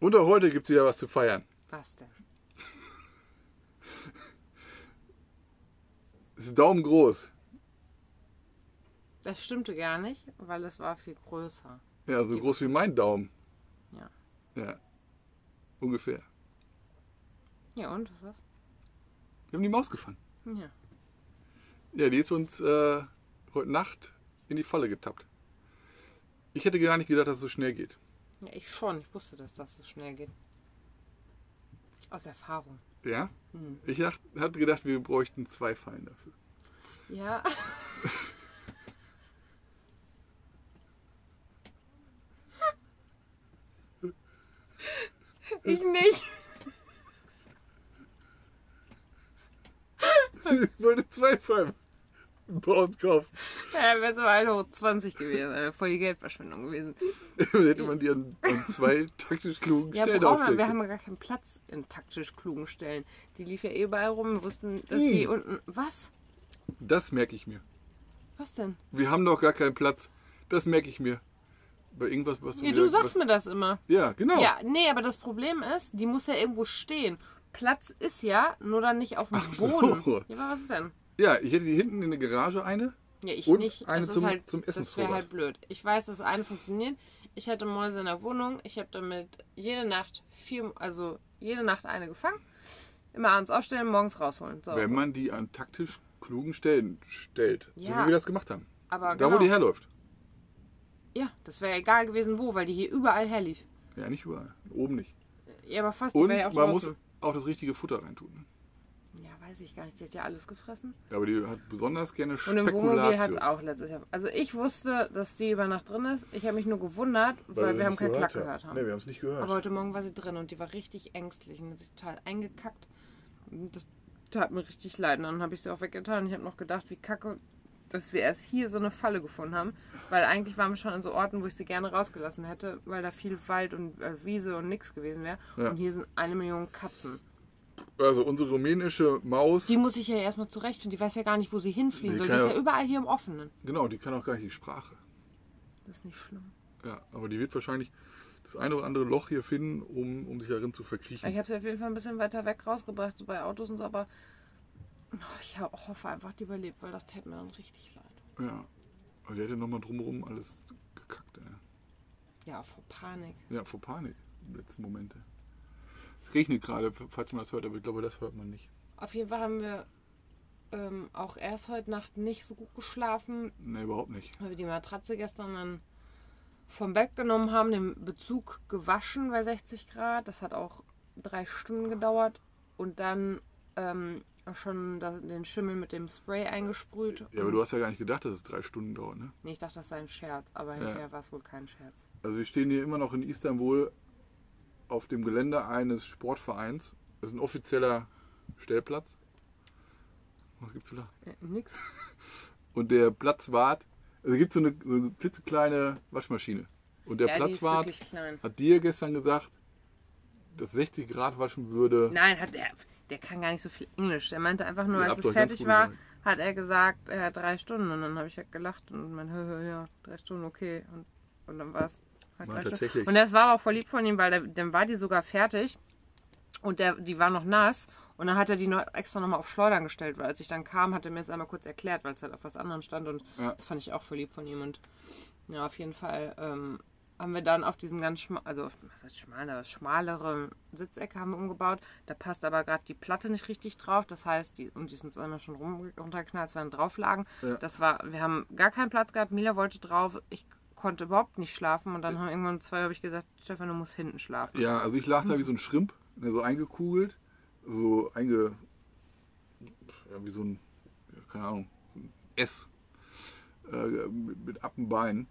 Und auch heute gibt es wieder was zu feiern. Was denn? Ist daumengroß. Das stimmte gar nicht, weil es war viel größer. Ja, so Die- groß wie mein Daumen. Ja. Ja. Ungefähr. Ja, und? Was ist das? Wir haben die Maus gefangen. Ja. Ja, die ist uns äh, heute Nacht in die Falle getappt. Ich hätte gar nicht gedacht, dass es so schnell geht. Ja, ich schon. Ich wusste, dass das so schnell geht. Aus Erfahrung. Ja? Hm. Ich dacht, hatte gedacht, wir bräuchten zwei Fallen dafür. Ja. ich nicht. ich wollte zwei Fallen kaufen. Ja, wäre so 1,20 Euro gewesen. Wäre voll die Geldverschwendung gewesen. Dann hätte man die an, an zwei taktisch klugen Ja, Stellen brauchen wir. haben ja gar keinen Platz in taktisch klugen Stellen. Die lief ja eh überall rum. Wir wussten, dass Hm. die unten. Was? Das merke ich mir. Was denn? Wir haben doch gar keinen Platz. Das merke ich mir. Bei irgendwas, was Ja, wieder- du sagst was, mir das immer. Ja, genau. Ja, nee, aber das Problem ist, die muss ja irgendwo stehen. Platz ist ja, nur dann nicht auf dem Ach so. Boden. Ja, aber was ist denn? Ja, ich hätte die hinten in der Garage eine. Ja, ich Und nicht. eine es zum- halt, zum Das wäre halt blöd. Ich weiß, dass eine funktioniert. Ich hatte Mäuse in der Wohnung. Ich habe damit jede Nacht vier, also jede Nacht eine gefangen. Immer abends aufstellen, morgens rausholen. So. Wenn man die an taktisch klugen Stellen stellt. So Ja. wie wir das gemacht haben. aber Da, genau. wo die herläuft. Ja, das wäre egal gewesen, wo, weil die hier überall herlief. Ja, nicht überall. Oben nicht. Ja, aber fast, Und wäre ja auch man muss draußen. auch das richtige Futter reintun. Weiß ich gar nicht. Die hat ja alles gefressen. Aber die hat besonders gerne Und im Wohnmobil hat es Spekulatius. auch letztes Jahr. Also ich wusste, dass die über Nacht drin ist. Ich habe mich nur gewundert, weil, wir haben keinen Klack gehört haben. Nee, wir haben es nicht gehört. Aber heute Morgen war sie drin und die war richtig ängstlich und hat sich total eingekackt. Und Das tat mir richtig leid. Und dann habe ich sie auch weggetan. Ich habe noch gedacht, wie kacke, dass wir erst hier so eine Falle gefunden haben. Weil eigentlich waren wir schon an so Orten, wo ich sie gerne rausgelassen hätte, weil da viel Wald und äh, Wiese und nix gewesen wäre. Ja. Und hier sind eine Million Katzen. Also unsere rumänische Maus, Die muss ich ja erstmal zurechtfinden. Die weiß ja gar nicht, wo sie hinfliegen Die soll. Die ist ja- überall hier im Offenen. genau, die kann auch gar nicht die Sprache. Das ist nicht schlimm. Ja, aber die wird wahrscheinlich das eine oder andere Loch hier finden, um, um sich darin zu verkriechen. Ich habe sie auf jeden Fall ein bisschen weiter weg rausgebracht, so bei Autos und so, aber oh, ich ho- hoffe einfach, die überlebt, weil das täte mir dann richtig leid. Ja. Aber die hätte nochmal drumherum alles gekackt. Ey. Ja, vor Panik. Ja, vor Panik im letzten Momente. Es regnet gerade, falls man das hört, aber ich glaube, das hört man nicht. Auf jeden Fall haben wir ähm, auch erst heute Nacht nicht so gut geschlafen, Ne, überhaupt nicht. weil wir die Matratze gestern dann vom Bett genommen haben, den Bezug gewaschen bei 60 Grad. Das hat auch drei Stunden gedauert und dann ähm, schon das, den Schimmel mit dem Spray eingesprüht. Ja, aber du hast ja gar nicht gedacht, dass es drei Stunden dauert, ne? Nee, ich dachte, das sei ein Scherz, aber hinterher war es wohl kein Scherz. Also wir stehen hier immer noch in Istanbul auf dem Gelände eines Sportvereins. Das ist ein offizieller Stellplatz. Was gibt's lachen? Äh, nix. Und der Platzwart, also es gibt so eine, so eine klitzekleine Waschmaschine. Und der Ja, Platzwart hat dir gestern gesagt, dass 60 Grad waschen würde. Nein, hat er. Der kann gar nicht so viel Englisch. Der meinte einfach nur, Ihr als es fertig war, Leute. hat er gesagt, er hat drei Stunden. Und dann habe ich halt gelacht und mein, ja, drei Stunden, okay. Und, und dann war es War drei tatsächlich. Und das war auch voll lieb von ihm, weil der, dann war die sogar fertig. Und der, die war noch nass. Und dann hat er die noch extra nochmal auf Schleudern gestellt, weil als ich dann kam, hat er mir das einmal kurz erklärt, weil es halt auf was anderem stand. Und Ja. das fand ich auch voll lieb von ihm. Und ja, auf jeden Fall ähm, haben wir dann auf diesen ganz schmal, also was heißt schmal, aber schmalere Sitzecke haben wir umgebaut. Da passt aber gerade die Platte nicht richtig drauf. Das heißt, die, und die sind einmal schon rum, runtergeknallt, als wir dann drauf lagen. Ja. Das war, wir haben gar keinen Platz gehabt. Mila wollte drauf. Ich konnte überhaupt nicht schlafen. Und dann haben irgendwann um zwei habe ich gesagt, Stefan, du musst hinten schlafen. Ja, also ich lag da wie so ein Schrimp, so eingekugelt, so einge. Ja, wie so ein, keine Ahnung, ein S äh, mit, Appenbeinen.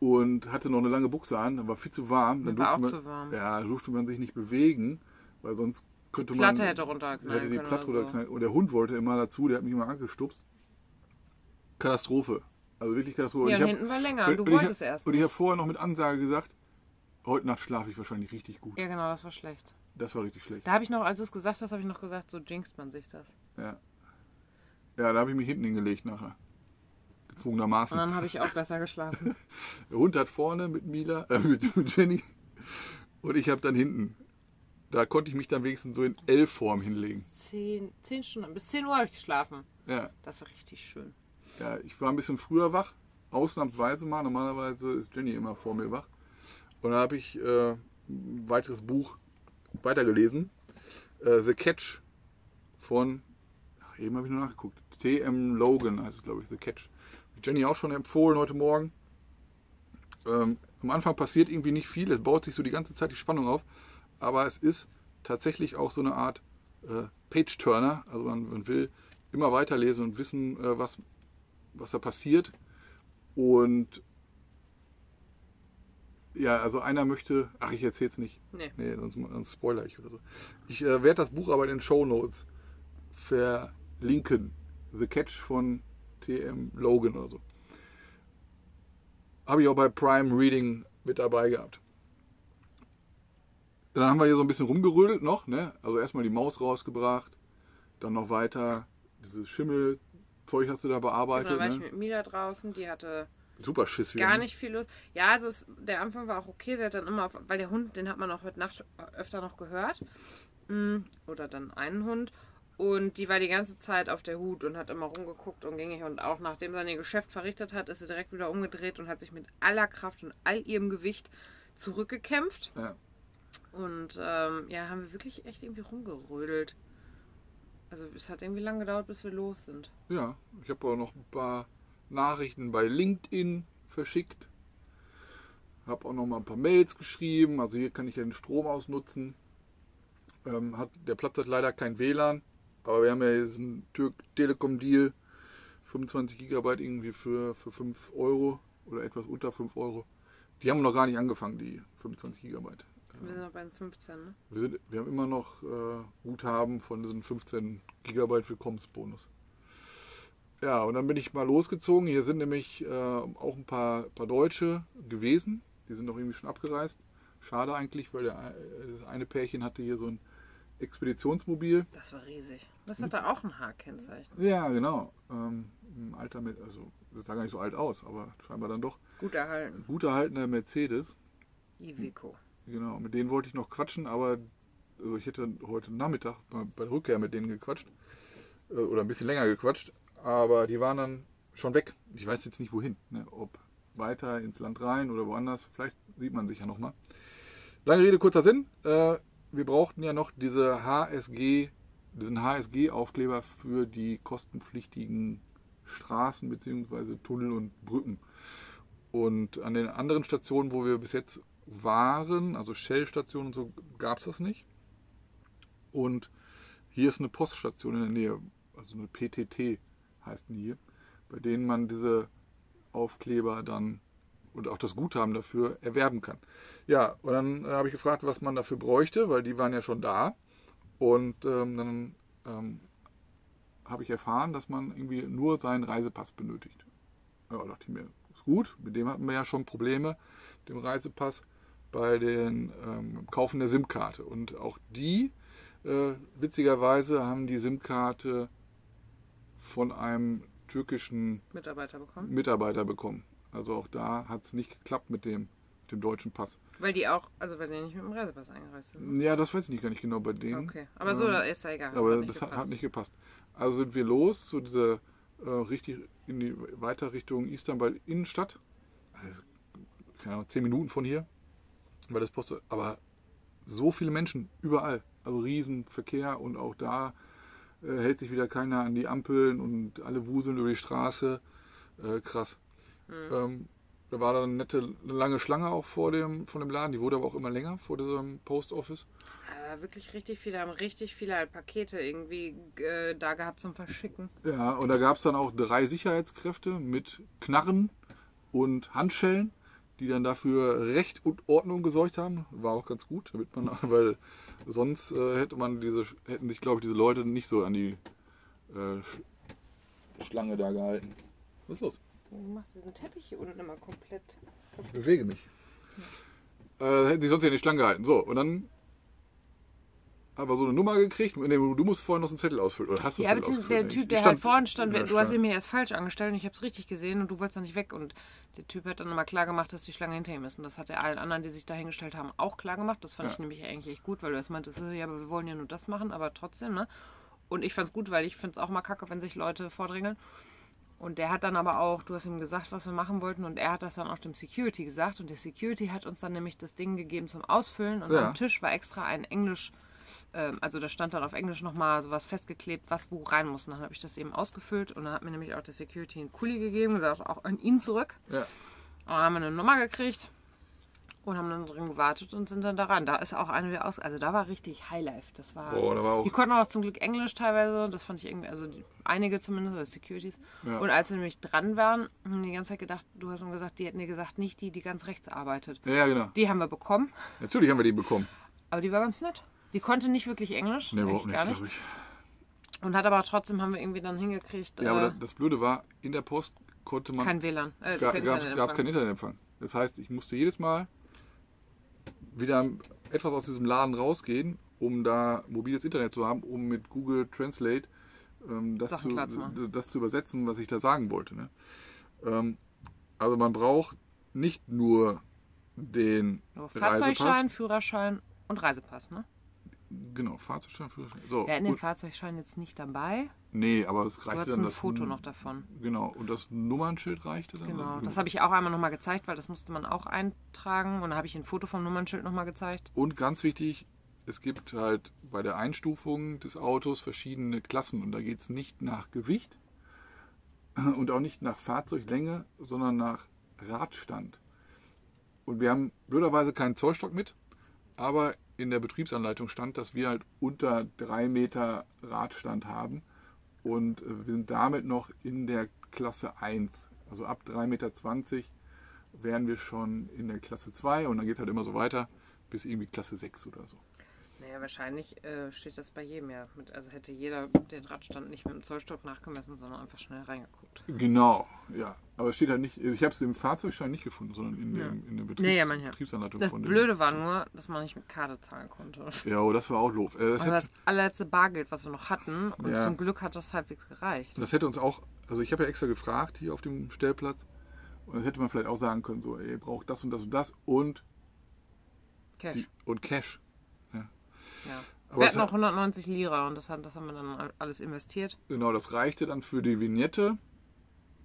Und hatte noch eine lange Buchse an, dann war viel zu warm. Dann war auch man, zu warm. Ja, durfte man sich nicht bewegen, weil sonst könnte man. Platte hätte runterknallen hätte die Platte oder so. Und der Hund wollte immer dazu, der hat mich immer angestupst. Katastrophe. Also wirklich Katastrophe. Ja, Und und ich hab- hinten war länger. Du ich hab- wolltest erst. Und ich habe vorher noch mit Ansage gesagt, heute Nacht schlafe ich wahrscheinlich richtig gut. Ja, genau, das war schlecht. Das war richtig schlecht. Da habe ich noch, als du es gesagt hast, habe ich noch gesagt, so jinxt man sich das. Ja. Ja, da habe ich mich hinten hingelegt nachher. gezwungenermaßen. Und dann habe ich auch besser geschlafen. Der Hund hat vorne mit Mila, äh, mit mit Jenny und ich habe dann hinten. Da konnte ich mich dann wenigstens so in L-Form hinlegen. Zehn, zehn Stunden, bis 10 Uhr habe ich geschlafen. Ja, Das war richtig schön. Ja, ich war ein bisschen früher wach, ausnahmsweise mal. Normalerweise ist Jenny immer vor mir wach. Und da habe ich äh, ein weiteres Buch weitergelesen. Äh, The Catch von, ach, eben habe ich nur nachgeguckt, T.M. Logan heißt es, glaube ich, The Catch. Jenny auch schon empfohlen heute Morgen. Ähm, am Anfang passiert irgendwie nicht viel, es baut sich so die ganze Zeit die Spannung auf, aber es ist tatsächlich auch so eine Art äh, Page-Turner. Also man, man will immer weiterlesen und wissen, äh, was, was da passiert. Und ja, also einer möchte, ach ich erzähl's nicht, Nee. nee, sonst, sonst spoiler ich oder so. Ich äh, werde das Buch aber in den Show Notes verlinken. The Catch von TM Logan oder so. Habe ich auch bei Prime Reading mit dabei gehabt. Dann haben wir hier so ein bisschen rumgerödelt noch, ne? Also erstmal die Maus rausgebracht, dann noch weiter dieses Schimmelzeug hast du da Genau, bearbeitet. war ich Ne? mit Mila draußen, die hatte Super Schiss wieder. gar nicht viel los. Ja, also es, der Anfang war auch okay. Sie hat dann immer, auf, weil der Hund, den hat man auch heute Nacht öfter noch gehört. Mm, Oder dann einen Hund. Und die war die ganze Zeit auf der Hut und hat immer rumgeguckt und gängig. Und auch nachdem sie ihr Geschäft verrichtet hat, ist sie direkt wieder umgedreht und hat sich mit aller Kraft und all ihrem Gewicht zurückgekämpft. Ja. Und ähm, ja, haben wir wirklich echt irgendwie rumgerödelt. Also es hat irgendwie lange gedauert, bis wir los sind. Ja, ich habe auch noch ein paar Nachrichten bei LinkedIn verschickt. Habe auch noch mal ein paar Mails geschrieben. Also hier kann ich ja den Strom ausnutzen. Ähm, hat, der Platz hat leider kein WLAN. Aber wir haben ja einen Türk Telekom Deal. 25 Gigabyte irgendwie für, für 5 Euro oder etwas unter 5 Euro. Die haben noch gar nicht angefangen, die 25 Gigabyte. Wir sind noch bei den 15, ne? Wir, sind, wir haben immer noch äh, Guthaben von diesen 15 Gigabyte Willkommensbonus. Ja, und dann bin ich mal losgezogen. Hier sind nämlich äh, auch ein paar, paar Deutsche gewesen. Die sind noch irgendwie schon abgereist. Schade eigentlich, weil der, äh, das eine Pärchen hatte hier so ein Expeditionsmobil. Das war riesig. Das hatte auch ein H-Kennzeichen. Ja, genau. Ähm, Im Alter mit, also das sah gar nicht so alt aus, aber scheinbar dann doch. Gut erhalten. Ein gut erhaltener Mercedes. Iveco. Genau, mit denen wollte ich noch quatschen, aber also ich hätte heute Nachmittag bei der Rückkehr mit denen gequatscht. Äh, Oder ein bisschen länger gequatscht. Aber die waren dann schon weg. Ich weiß jetzt nicht wohin. Ne? Ob weiter ins Land rein oder woanders. Vielleicht sieht man sich ja nochmal. Lange Rede, kurzer Sinn. Äh, wir brauchten ja noch diese HSG, diesen HSG-Aufkleber für die kostenpflichtigen Straßen bzw. Tunnel und Brücken. Und an den anderen Stationen, wo wir bis jetzt waren, also Shell-Stationen und so, gab es das nicht. Und hier ist eine Poststation in der Nähe, also eine PTT heißt die hier, bei denen man diese Aufkleber dann und auch das Guthaben dafür erwerben kann. Ja, und dann äh, habe ich gefragt, was man dafür bräuchte, weil die waren ja schon da. Und ähm, dann ähm, habe ich erfahren, dass man irgendwie nur seinen Reisepass benötigt. Ja, dachte ich mir, gut, mit dem hatten wir ja schon Probleme, dem Reisepass, bei den ähm, Kaufen der SIM-Karte. Und auch die, äh, witzigerweise, haben die SIM-Karte von einem türkischen Mitarbeiter bekommen. Mitarbeiter bekommen. Also auch da hat es nicht geklappt mit dem, mit dem deutschen Pass. Weil die auch, also weil die nicht mit dem Reisepass eingereist sind. Ja, das weiß ich nicht gar nicht genau bei denen. Okay. Aber so, Ähm, da ist ja egal. Aber hat das hat, hat nicht gepasst. Also sind wir los zu dieser äh, richtig in die weiter Richtung Istanbul Innenstadt. Also, keine Ahnung, zehn Minuten von hier. Weil das Post, aber so viele Menschen überall. Also Riesenverkehr und auch da äh, hält sich wieder keiner an die Ampeln und alle wuseln über die Straße. Äh, krass. Mhm. Ähm, da war dann eine nette, lange Schlange auch vor dem, von dem Laden. Die wurde aber auch immer länger vor diesem Post Office. Ja, wirklich richtig viele, haben richtig viele halt Pakete irgendwie äh, da gehabt zum Verschicken. Ja, und da gab es dann auch drei Sicherheitskräfte mit Knarren und Handschellen, die dann dafür Recht und Ordnung gesorgt haben. War auch ganz gut, damit man, weil sonst äh, hätte man diese, hätten sich, glaube ich, diese Leute nicht so an die äh, Sch- Schlange da gehalten. Was ist los? Du machst diesen Teppich hier unten immer komplett. Ich bewege mich. Äh, hätten sie sonst ja nicht Schlange gehalten. So, und dann aber so eine Nummer gekriegt. Nee, du musst vorher noch so einen Zettel ausfüllen. Oder hast du Ja, einen Zettel beziehungsweise der? Typ, der Ich halt stand- vorhin stand, Ja, du hast stand- ihn mir erst falsch angestellt und ich habe es richtig gesehen und du wolltest dann nicht weg. Und der Typ hat dann nochmal klar gemacht, dass die Schlange hinter ihm ist. Und das hat er allen anderen, die sich da hingestellt haben, auch klar gemacht. Das fand Ja. ich nämlich eigentlich echt gut, weil du erst meintest, äh, ja, aber wir wollen ja nur das machen, aber trotzdem, ne? Und ich fand's gut, weil ich find's auch mal kacke, wenn sich Leute vordrängeln. Und der hat dann aber auch, du hast ihm gesagt, was wir machen wollten, und er hat das dann auch dem Security gesagt. Und der Security hat uns dann nämlich das Ding gegeben zum Ausfüllen. Und Ja. am Tisch war extra ein Englisch, ähm, also da stand dann auf Englisch nochmal sowas festgeklebt, was wo rein muss. Und dann habe ich das eben ausgefüllt und dann hat mir nämlich auch der Security einen Kuli gegeben, gesagt, auch an ihn zurück. Ja. Und dann haben wir eine Nummer gekriegt und haben dann drin gewartet und sind dann da rein. Da ist auch eine wieder aus. Also da war richtig Highlife. Das war. Boah, da war auch- die konnten auch zum Glück Englisch teilweise. Das fand ich irgendwie, also die, einige zumindest, also Securities. Ja. Und als wir nämlich dran waren, haben die die ganze Zeit gedacht, du hast ihm gesagt, die hätten dir gesagt, nicht die, die ganz rechts arbeitet. Ja, ja, genau. Die haben wir bekommen, Natürlich haben wir die bekommen. aber die war ganz nett. Die konnte nicht wirklich Englisch. Nee, überhaupt nicht, gar nicht. Und hat aber trotzdem haben wir irgendwie dann hingekriegt. Ja, aber äh, das, das Blöde war, in der Post konnte man. kein WLAN. Äh, gab es keinen Internetempfang. Das heißt, ich musste jedes Mal wieder etwas aus diesem Laden rausgehen, um da mobiles Internet zu haben, um mit Google Translate ähm, das, zu, zu das zu übersetzen, was ich da sagen wollte. Ne? Ähm, also man braucht nicht nur den Aber Reisepass. Fahrzeugschein, Führerschein und Reisepass, ne? Genau, Fahrzeugschein, Führerschein. So, Wir hatten den Fahrzeugschein jetzt nicht dabei. nee, aber es Du reichte hast dann ein das Foto noch davon. Genau, und das Nummernschild reichte dann. Genau, Also, das habe ich auch einmal nochmal gezeigt, weil das musste man auch eintragen. Und da habe ich ein Foto vom Nummernschild nochmal gezeigt. Und ganz wichtig, es gibt halt bei der Einstufung des Autos verschiedene Klassen und da geht es nicht nach Gewicht und auch nicht nach Fahrzeuglänge, sondern nach Radstand. Und wir haben blöderweise keinen Zollstock mit, aber in der Betriebsanleitung stand, dass wir halt unter drei Meter Radstand haben und äh, wir sind damit noch in der Klasse 1. Also ab 3,20 Meter wären wir schon in der Klasse 2 und dann geht es halt immer so weiter bis irgendwie Klasse 6 oder so. Naja, wahrscheinlich äh, steht das bei jedem ja. Mit, also hätte jeder den Radstand nicht mit dem Zollstock nachgemessen, sondern einfach schnell reingeguckt. Genau, ja. Aber es steht halt nicht, ich habe es im Fahrzeugschein nicht gefunden, sondern in, Ja. dem, in der Betriebs Nee, ja. Betriebsanleitung Das. Blöde war nur, dass man nicht mit Karte zahlen konnte. Ja, oh, das war auch doof. Äh, Das, das allerletzte Bargeld, was wir noch hatten, und Ja. zum Glück hat das halbwegs gereicht. das hätte uns auch, also ich habe ja extra gefragt hier auf dem Stellplatz und das hätte man vielleicht auch sagen können, so, ey, ihr braucht das und das und das und, Cash. die, und Cash. Ja. Aber wir hatten noch hat- 190 Lira und das, hat, das haben wir dann alles investiert. Genau, das reichte dann für die Vignette,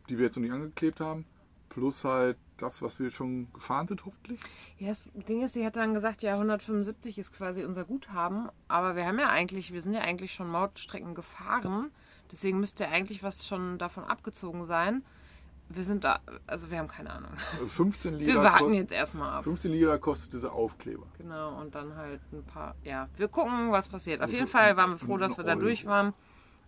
die wir jetzt noch nicht angeklebt haben, plus halt das, was wir schon gefahren sind, hoffentlich. Ja, das Ding ist, die hat dann gesagt, ja, 175 ist quasi unser Guthaben, aber wir haben ja eigentlich, wir sind ja eigentlich schon Mautstrecken gefahren, deswegen müsste ja eigentlich was schon davon abgezogen sein. Wir sind da, also wir haben keine Ahnung. Also 15 Wir warten jetzt erstmal ab. 15 Lira kostet dieser Aufkleber. Genau, und dann halt ein paar, ja, wir gucken, was passiert. Auf Also jeden Fall waren wir froh, dass wir da durch waren.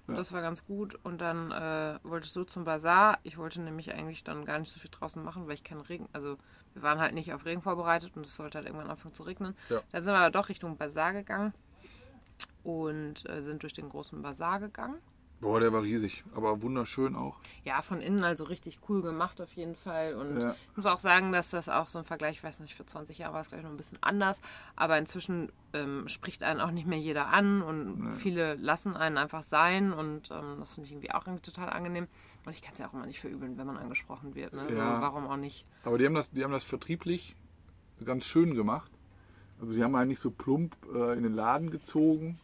Ja. Das war ganz gut. Und dann äh, wolltest du zum Bazar. Ich wollte nämlich eigentlich dann gar nicht so viel draußen machen, weil ich keinen Regen, also wir waren halt nicht auf Regen vorbereitet und es sollte halt irgendwann anfangen zu regnen. Ja. Dann sind wir aber doch Richtung Bazar gegangen und äh, sind durch den großen Bazar gegangen. Boah, der war riesig, aber wunderschön auch. Ja, von innen also richtig cool gemacht auf jeden Fall. Und Ja. ich muss auch sagen, dass das auch so ein Vergleich, ich weiß nicht, für 20 Jahre war es gleich noch ein bisschen anders, aber inzwischen ähm, spricht einen auch nicht mehr jeder an und Nee. viele lassen einen einfach sein und ähm, das finde ich irgendwie auch irgendwie total angenehm. Und ich kann es ja auch immer nicht verübeln, wenn man angesprochen wird. Ne? Ja. So, warum auch nicht? Aber die haben das, die haben das vertrieblich ganz schön gemacht. Also die haben halt nicht so plump äh, in den Laden gezogen,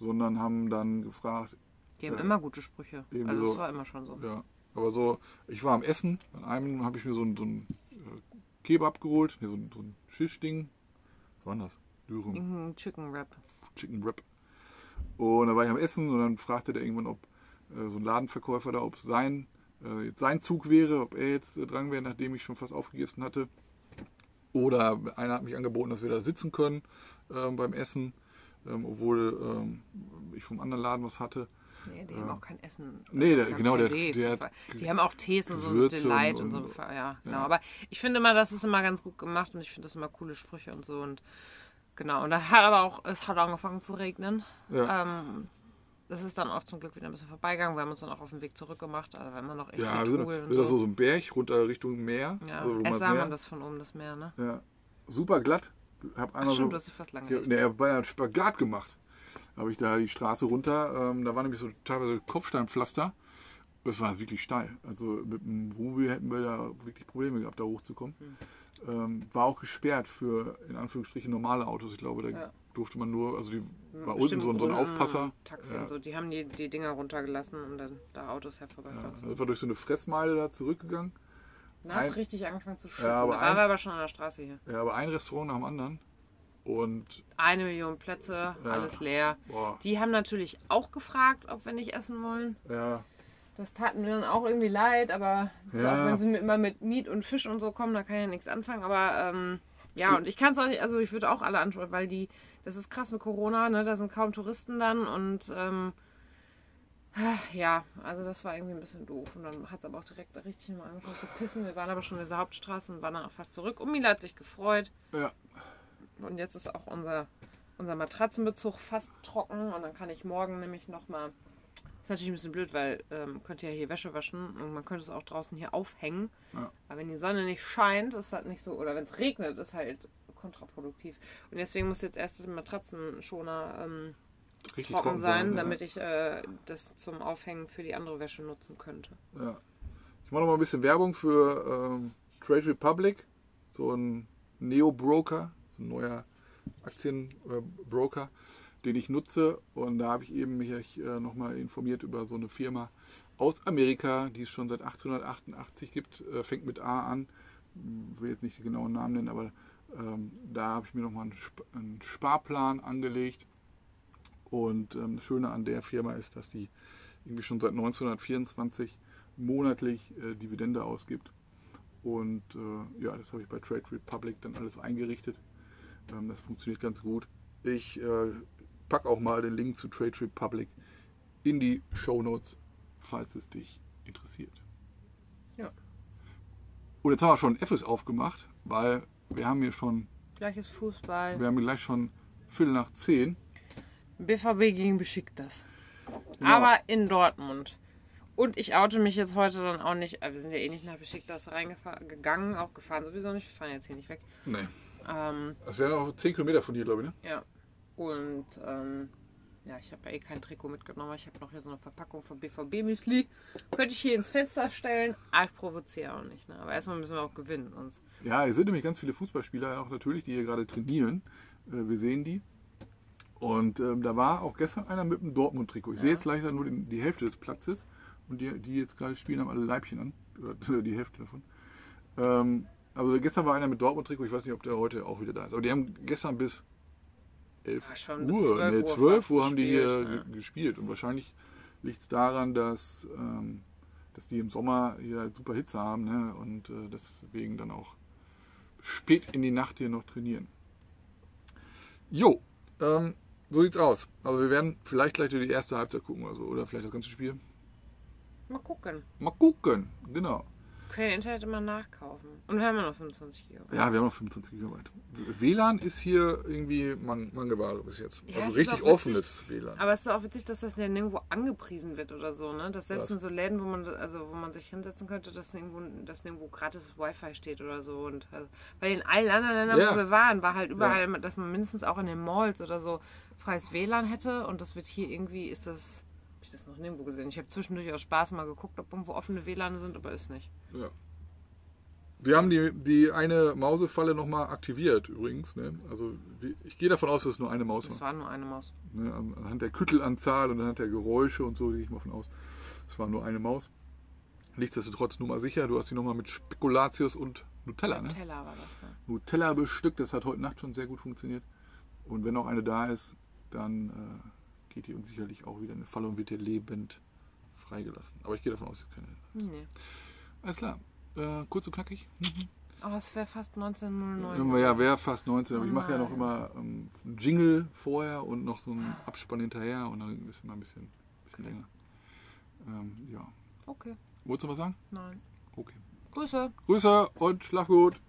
sondern haben dann gefragt, Die haben Ja. immer gute Sprüche. Irgendwie Also so. das war immer schon so. ja, aber so, ich war am Essen, an einem habe ich mir so ein, so ein äh, Kebab geholt, so ein, so ein Schischding. Was war das? Dürüm. Chicken Wrap. Chicken Wrap. Und da war ich am Essen und dann fragte der irgendwann, ob äh, so ein Ladenverkäufer da, ob sein, äh, jetzt sein Zug wäre, ob er jetzt äh, dran wäre, nachdem ich schon fast aufgegessen hatte. Oder einer hat mich angeboten, dass wir da sitzen können ähm, beim Essen, ähm, obwohl ähm, ich vom anderen Laden was hatte. Nee, die haben auch kein Essen. Nee, der- genau, der- der die haben auch Tees und so ein Gewürze Delight und- und, so. Ja, genau. ja. Aber ich finde immer, das ist immer ganz gut gemacht und ich finde das immer coole Sprüche und so. Und genau. Und da hat aber auch, es hat angefangen zu regnen. Ja, Ähm, das ist dann auch zum Glück wieder ein bisschen vorbeigegangen. Wir haben uns dann auch auf den Weg zurück gemacht. Also wenn man noch echt ja wir sind, wir sind das so. so, so ein Berg runter Richtung Meer. Ja, also erst sah Meer- man das von oben, das Meer, ne? Ja, super glatt. Hab Ach stimmt, so, du hast sie fast lange ja, nee, er hat Spagat gemacht. Habe ich da die Straße runter. Ähm, da war nämlich so teilweise Kopfsteinpflaster. Das war wirklich steil. Also mit dem Wohnmobil hätten wir da wirklich Probleme gehabt, da hochzukommen. Ähm, war auch gesperrt für in Anführungsstrichen normale Autos. Ich glaube, da Ja. durfte man nur, also die war unten so, ein- Aufpasser. Taxi Ja. und so, die haben die, die Dinger runtergelassen, um dann da Autos hervorbeifahren Ja, zu können. sind wir durch so eine Fressmeile da zurückgegangen. Da hat es richtig angefangen zu schütten. aber da waren wir aber schon an der Straße hier. Ja, aber ein Restaurant nach dem anderen. Und Eine Million Plätze, Ja. alles leer. boah, Die haben natürlich auch gefragt, ob wir nicht essen wollen. ja, Das tat mir dann auch irgendwie leid, aber Ja. auch wenn sie mit, immer mit Miet und Fisch und so kommen, da kann ich ja nichts anfangen. Aber ähm, ja, und ich kann es auch nicht, also ich würde auch alle antworten, weil die, das ist krass mit Corona, ne? Da sind kaum Touristen dann und ähm, ja, also das war irgendwie ein bisschen doof. Und dann hat es aber auch direkt richtig mal angefangen zu pissen. Wir waren aber schon in dieser Hauptstraße und waren dann auch fast zurück. Und Mila hat sich gefreut. ja. Und jetzt ist auch unser, unser Matratzenbezug fast trocken. Und dann kann ich morgen nämlich nochmal. Ist natürlich ein bisschen blöd, weil ähm, könnt ihr ja hier Wäsche waschen und man könnte es auch draußen hier aufhängen. Ja. Aber wenn die Sonne nicht scheint, ist das nicht so. Oder wenn es regnet, ist halt kontraproduktiv. Und deswegen muss jetzt erst das Matratzenschoner ähm, Richtig trocken sein, ja. damit ich äh, das zum Aufhängen für die andere Wäsche nutzen könnte. Ja. Ich mache noch mal ein bisschen Werbung für ähm, Trade Republic, so ein Neo-Broker, ein neuer Aktienbroker, den ich nutze. Und da habe ich eben mich äh, noch mal informiert über so eine Firma aus Amerika, die es schon seit 1888 gibt, äh, fängt mit A an. Ich will jetzt nicht die genauen Namen nennen, aber ähm, da habe ich mir noch mal einen, Sp einen Sparplan angelegt. Und ähm, das Schöne an der Firma ist, dass die irgendwie schon seit 1924 monatlich äh, Dividende ausgibt. Und äh, ja, das habe ich bei Trade Republic dann alles eingerichtet. Ähm, das funktioniert ganz gut. Ich äh, packe auch mal den Link zu Trade Republic in die Show Notes, falls es dich interessiert. Ja. Und jetzt haben wir schon FS aufgemacht, weil wir haben hier schon, Gleiches Fußball. wir haben hier gleich schon Viertel nach zehn. BVB gegen Besiktas. Genau. Aber in Dortmund. Und ich oute mich jetzt heute dann auch nicht. äh, Wir sind ja eh nicht nach Besiktas reingegangen, auch gefahren sowieso nicht. Wir fahren jetzt hier nicht weg. Nee. Ähm, Das wären auch 10 Kilometer von hier, glaube ich, ne? ja. Und ähm, ja, ich habe ja eh kein Trikot mitgenommen. Ich habe noch hier so eine Verpackung von BVB Müsli. Könnte ich hier ins Fenster stellen. Aber ich provoziere auch nicht. Ne? Aber erstmal müssen wir auch gewinnen. Sonst. Ja, es sind nämlich ganz viele Fußballspieler auch natürlich, die hier gerade trainieren. Äh, wir sehen die. Und ähm, da war auch gestern einer mit einem Dortmund-Trikot. Ich sehe jetzt leider nur den, die Hälfte des Platzes. Und die, die jetzt gerade spielen, haben alle Leibchen an. Oder die Hälfte davon. Ähm, also gestern war einer mit Dortmund-Trikot. Ich weiß nicht, ob der heute auch wieder da ist. Aber die haben gestern bis 11 Ja, schon bis Uhr, 12 nee, Uhr 12 fast Uhr haben die hier ja. gespielt. Und wahrscheinlich liegt es daran, dass, ähm, dass die im Sommer hier super Hitze haben ne? und äh, deswegen dann auch spät in die Nacht hier noch trainieren. Jo, ähm, so sieht's aus. Also wir werden vielleicht gleich die erste Halbzeit gucken oder so. Oder vielleicht das ganze Spiel. Mal gucken. Mal gucken, genau. Können ja Internet immer nachkaufen. Und wir haben ja noch 25 GB. Ja, wir haben noch 25 GB. WLAN ist hier irgendwie Man Mangelware bis jetzt. Ja, also richtig offenes WLAN. Aber es ist auch witzig, dass das ja nirgendwo angepriesen wird oder so, ne? Das setzen Was? so Läden, wo man also wo man sich hinsetzen könnte, dass nirgendwo, dass nirgendwo gratis Wi-Fi steht oder so. Und also, weil in allen anderen Ländern, Ja. wo wir waren, war halt überall, dass man mindestens auch in den Malls oder so freies WLAN hätte. Und das wird hier irgendwie, ist das. Hab ich das noch nirgendwo gesehen. Ich habe zwischendurch aus Spaß mal geguckt, ob irgendwo offene WLAN sind, aber ist nicht. Ja. Wir haben die, die eine Mausefalle nochmal aktiviert übrigens. Ne? Also ich gehe davon aus, dass es nur eine Maus Das war. war nur eine Maus. Ne? An- Anhand der Küttelanzahl und anhand der Geräusche und so gehe ich mal von aus. Es war nur eine Maus. Nichtsdestotrotz nur mal sicher, du hast die nochmal mit Spekulatius und Nutella. Ne? Teller war das. Ne? Nutella bestückt, das hat heute Nacht schon sehr gut funktioniert. Und wenn noch eine da ist, dann äh, geht die uns sicherlich auch wieder in eine Falle und wird hier lebend freigelassen. Aber ich gehe davon aus, keine. Nee. Alles klar. Äh, kurz und knackig. Aber es wäre fast 1909. Ja, wäre fast 19, aber Oh ich mache ja noch nein. immer ähm, einen Jingle vorher und noch so einen Abspann hinterher und dann ist immer ein bisschen, bisschen länger. Ähm, ja. Okay, Wolltest du was sagen? nein. Okay. Grüße. Grüße und schlaf gut.